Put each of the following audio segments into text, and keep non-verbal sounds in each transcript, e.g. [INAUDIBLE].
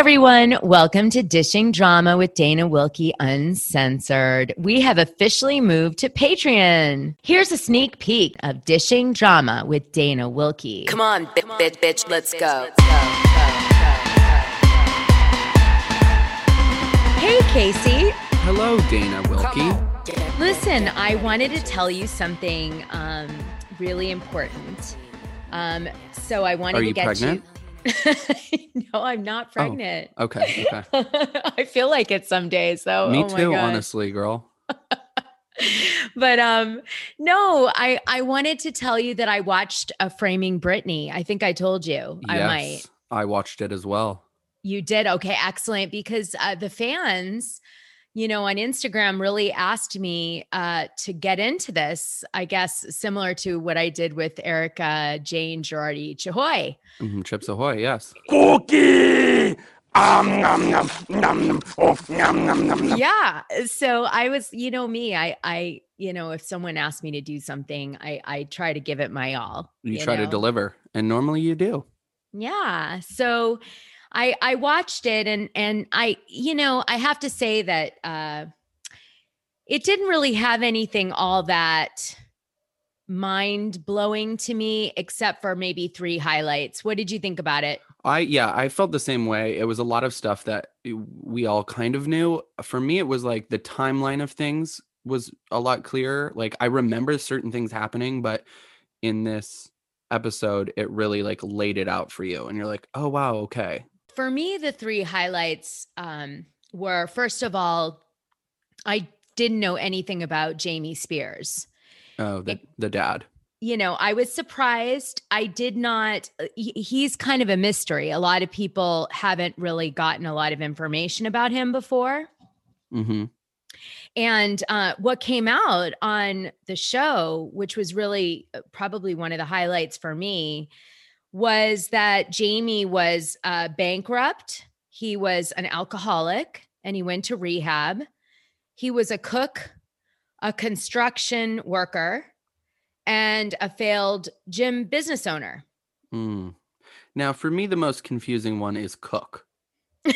everyone. Welcome to Dishing Drama with Dana Wilkie Uncensored. We have officially moved to Patreon. Here's a sneak peek of Dishing Drama with Dana Wilkie. Come on, bi- bitch, bitch, let's go. Hey, Casey. Hello, Dana Wilkie. Listen, I wanted to tell you something um, really important. Um, so I wanted Are to get pregnant? you. [LAUGHS] no, I'm not pregnant. Okay, okay. [LAUGHS] I feel like it some days, though. Me Oh too, honestly, girl. [LAUGHS] but um no i i wanted to tell you that i watched a framing Britney. i think i told you i might I watched it as well. you did okay excellent because uh, the fans you know on instagram really asked me uh to get into this i guess similar to what i did with Erika Jayne girardi chahoy Mhm, Chips Ahoy, yes. Cookie! Um, nom, nom, nom, oh, yeah so i was you know me i i you know if someone asked me to do something i i try to give it my all You, try to deliver, and normally you do. Yeah. So I I watched it and and I you know, I have to say that uh it didn't really have anything all that mind blowing to me except for maybe three highlights. What did you think about it? I yeah, I felt the same way. It was a lot of stuff that we all kind of knew. For me, it was like the timeline of things was a lot clearer. Like I remember certain things happening, but in this episode, it really like laid it out for you, and you're like, oh wow, okay. For me, the three highlights um were first of all, I didn't know anything about Jamie Spears. Oh, the the dad. you know, I was surprised. I did not, uh, he- he's kind of a mystery. A lot of people haven't really gotten a lot of information about him before. Mm-hmm. And uh, what came out on the show, which was really uh, probably one of the highlights for me, was that Jamie was uh, bankrupt. He was an alcoholic and he went to rehab. He was a cook, a construction worker, and a failed gym business owner. Mm. Now, for me, the most confusing one is cook. [LAUGHS]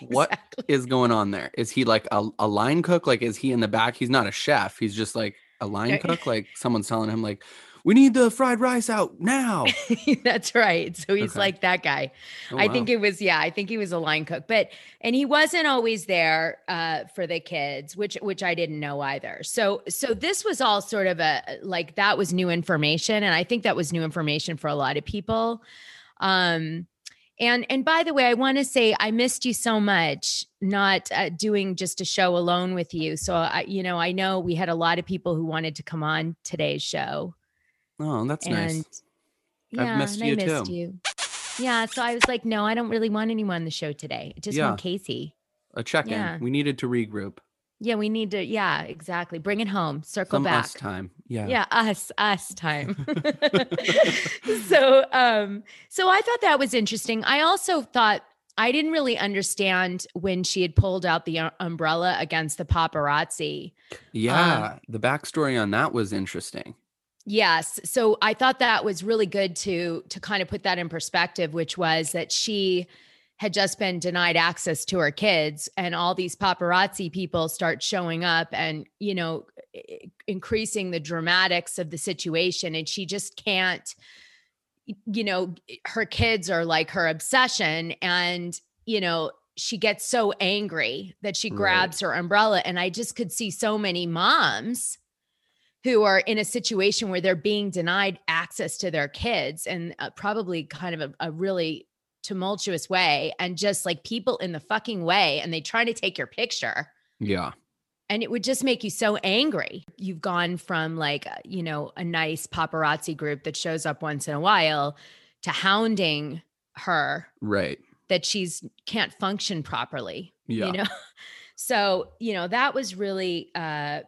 What Exactly. is going on there? Is he like a, a line cook? Like, is he in the back? He's not a chef. He's just like a line cook. Like, someone's telling him, like, we need the fried rice out now. [LAUGHS] That's right. So he's Okay. like that guy. Oh, I think it was, yeah, I think he was a line cook, but and he wasn't always there uh, for the kids, which which I didn't know either. So so this was all sort of a like that was new information, and I think that was new information for a lot of people. Um, and and by the way, I want to say I missed you so much not uh, doing just a show alone with you. So I, you know, I know we had a lot of people who wanted to come on today's show. Oh, that's and nice. yeah, I've missed you I missed too. you. Yeah, so I was like, no, I don't really want anyone on the show today. Just Yeah. want Casey. A check in. yeah. We needed to regroup. Yeah, we need to. Yeah, exactly. Bring it home. Circle Some back. us time. Yeah. Yeah, us, us time. [LAUGHS] [LAUGHS] so, um, so I thought that was interesting. I also thought I didn't really understand when she had pulled out the uh, umbrella against the paparazzi. Yeah. the backstory on that was interesting. Yes. So I thought that was really good to to kind of put that in perspective, which was that she had just been denied access to her kids and all these paparazzi people start showing up and you know increasing the dramatics of the situation and she just can't you know her kids are like her obsession and you know she gets so angry that she Right. grabs her umbrella and i just could see so many moms who are in a situation where they're being denied access to their kids and uh, probably kind of a, a really tumultuous way and just like people in the fucking way and they try to take your picture Yeah. and it would just make you so angry. You've gone from like, uh, you know, a nice paparazzi group that shows up once in a while to hounding her Right. that she's can't function properly Yeah. you know [LAUGHS] so you know that was really uh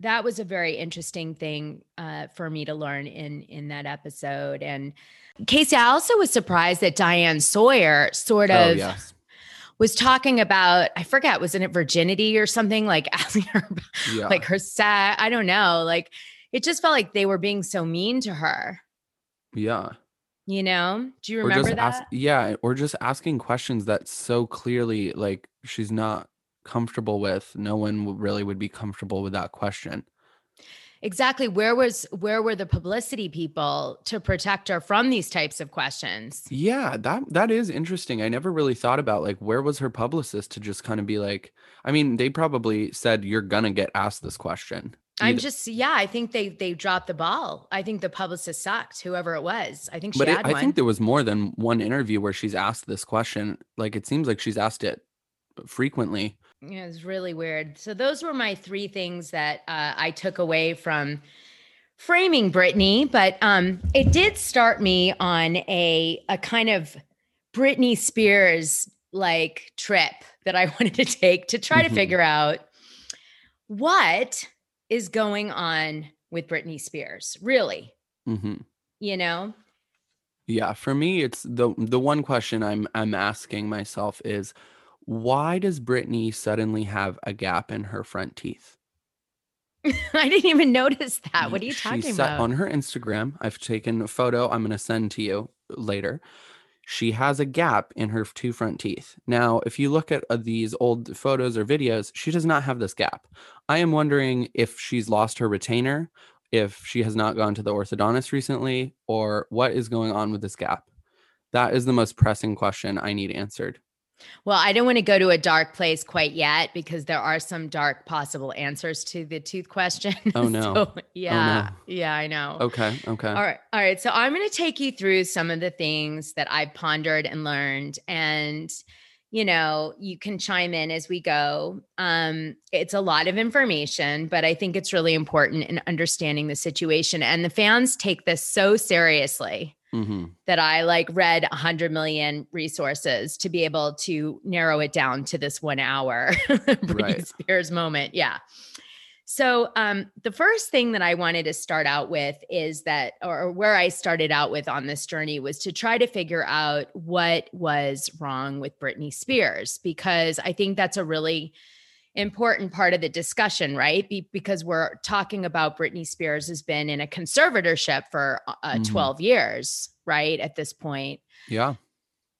that was a very interesting thing uh for me to learn in in that episode and casey i also was surprised that diane sawyer sort Oh, of yes. was talking about i forget wasn't it virginity or something like [LAUGHS] asking her Yeah. like her sex i don't know like it just felt like they were being so mean to her yeah. You know? Do you remember that? ask yeah or just asking questions that so clearly like she's not comfortable with no one really would be comfortable with that question Exactly. Where was where were the publicity people to protect her from these types of questions? yeah that that is interesting i never really thought about like where was her publicist to just kind of be like i mean they probably said you're gonna get asked this question I'm just yeah, I think they they dropped the ball. I think the publicist sucked, whoever it was. I think she but it, had i one. think there was more than one interview where she's asked this question like it seems like she's asked it frequently Yeah, it's really weird. So those were my three things that uh, I took away from framing Britney, but um, it did start me on a a kind of Britney Spears like trip that I [LAUGHS] wanted to take to try to Mhm. figure out what is going on with Britney Spears. Really, hmm you know? Yeah, for me, it's the the one question I'm I'm asking myself is why does Britney suddenly have a gap in her front teeth? [LAUGHS] I didn't even notice that. What are you She talking about? On her Instagram, I've taken a photo I'm going to send to you later. She has a gap in her two front teeth. Now, if you look at uh, these old photos or videos, she does not have this gap. I am wondering if she's lost her retainer, if she has not gone to the orthodontist recently, or what is going on with this gap. That is the most pressing question I need answered. Well, I don't want to go to a dark place quite yet because there are some dark possible answers to the tooth question. [LAUGHS] Oh, no. So, yeah. no. Yeah, I know. Okay, okay. All right. All right. So I'm going to take you through some of the things that I've pondered and learned. And, you know, you can chime in as we go. Um, it's a lot of information, but I think it's really important in understanding the situation. And the fans take this so seriously hmm that I like read a hundred million resources to be able to narrow it down to this one hour [LAUGHS] Britney Right. Spears moment. Yeah. So um, the first thing that I wanted to start out with is that, or where I started out with on this journey was to try to figure out what was wrong with Britney Spears, because I think that's a really important part of the discussion, right? Be- because we're talking about Britney Spears has been in a conservatorship for uh, Mhm. 12 years, right? At this point. Yeah.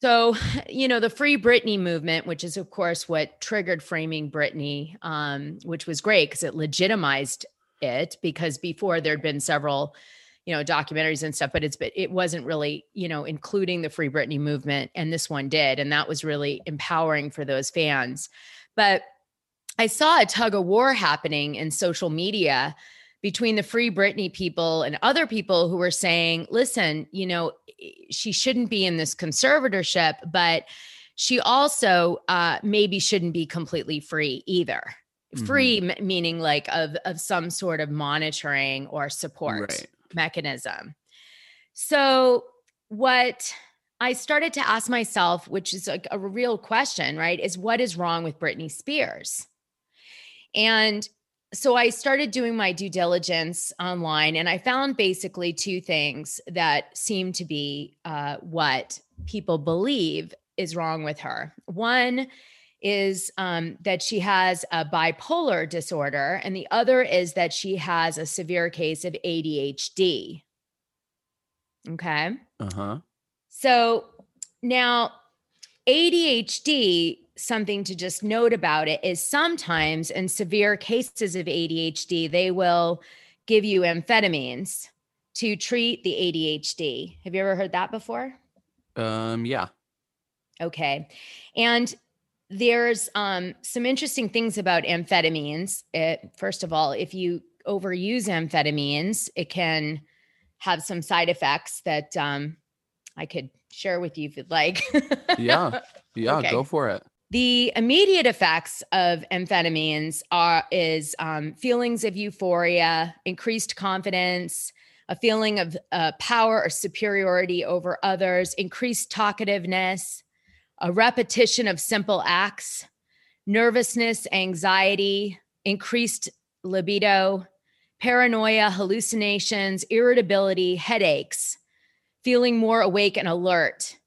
So, you know, the Free Britney movement, which is, of course, what triggered framing Britney, um, which was great because it legitimized it. Because before there'd been several, you know, documentaries and stuff, but it's but it wasn't really, you know, including the Free Britney movement, and this one did, and that was really empowering for those fans. But I saw a tug of war happening in social media between the Free Britney people and other people who were saying, listen, you know, she shouldn't be in this conservatorship, but she also uh, maybe shouldn't be completely free either. Mhm. Free m- meaning like of of some sort of monitoring or support Right. mechanism. So what I started to ask myself, which is like a real question, right, is what is wrong with Britney Spears? And so I started doing my due diligence online and I found basically two things that seem to be uh, what people believe is wrong with her. One is um, that she has a bipolar disorder, and the other is that she has a severe case of ADHD. Okay. Uh-huh. So now, ADHD, something to just note about it is sometimes in severe cases of ADHD, they will give you amphetamines to treat the ADHD. Have you ever heard that before? Um yeah. Okay. And there's um, some interesting things about amphetamines. It, first of all, if you overuse amphetamines, it can have some side effects that um, I could share with you if you'd like. Yeah. [LAUGHS] Yeah, Okay. go for it. The immediate effects of amphetamines are is um, feelings of euphoria, increased confidence, a feeling of uh, power or superiority over others, increased talkativeness, a repetition of simple acts, nervousness, anxiety, increased libido, paranoia, hallucinations, irritability, headaches, feeling more awake and alert,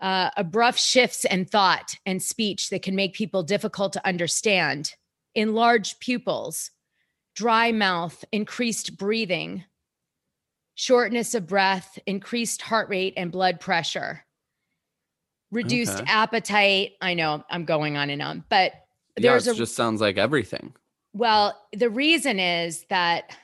uh, abrupt shifts in thought and speech that can make people difficult to understand, enlarged pupils, dry mouth, increased breathing, shortness of breath, increased heart rate and blood pressure, reduced Okay. appetite. I know I'm going on and on, but Yeah, there's it a just sounds like everything. well, the reason is that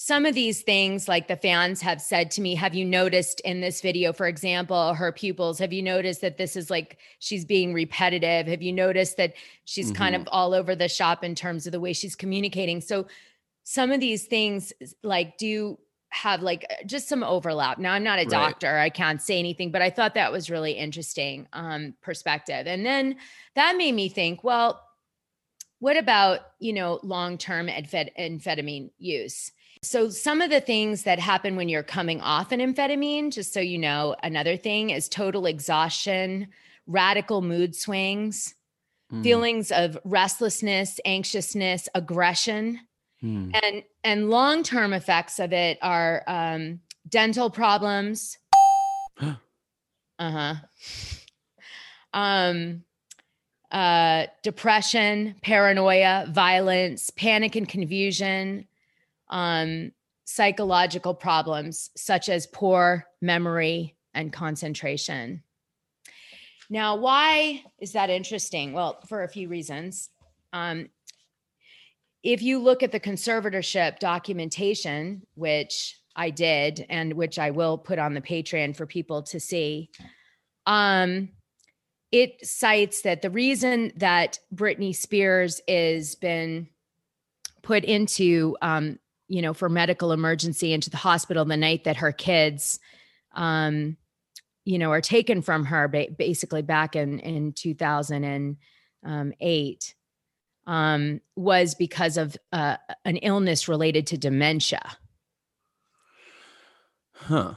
some of these things, like the fans have said to me, have you noticed in this video, for example, her pupils? Have you noticed that this is like she's being repetitive? Have you noticed that she's kind Mhm. of all over the shop in terms of the way she's communicating? So some of these things, like, do have like uh, just some overlap. Now, I'm not a Right. doctor, I can't say anything, but I thought that was really interesting um, perspective. And then that made me think, well, what about you know long-term amphet- amphetamine use so some of the things that happen when you're coming off an amphetamine just so you know another thing is total exhaustion radical mood swings Mm, feelings of restlessness anxiousness aggression. Mm. and and long-term effects of it are um, dental problems. [GASPS] Uh-huh. Um uh depression paranoia violence panic and confusion um psychological problems such as poor memory and concentration. Now why is that interesting? Well for a few reasons. Um if you look at the conservatorship documentation which i did and which i will put on the patreon for people to see um it cites that the reason that Britney Spears is been put into, um, you know, for medical emergency into the hospital the night that her kids, um, you know, are taken from her, ba- basically back in in two thousand and um, eight, um, was because of uh, an illness related to dementia. Huh.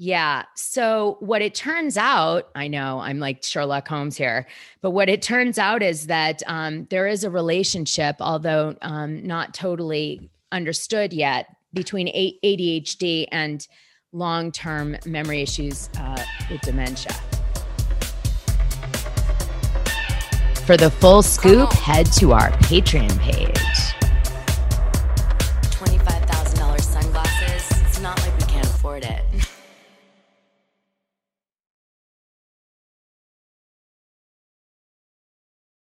Yeah. So what it turns out, I know I'm like Sherlock Holmes here, but what it turns out is that um, there is a relationship, although um, not totally understood yet, between ADHD and long-term memory issues uh, with dementia. For the full scoop, head to our Patreon page.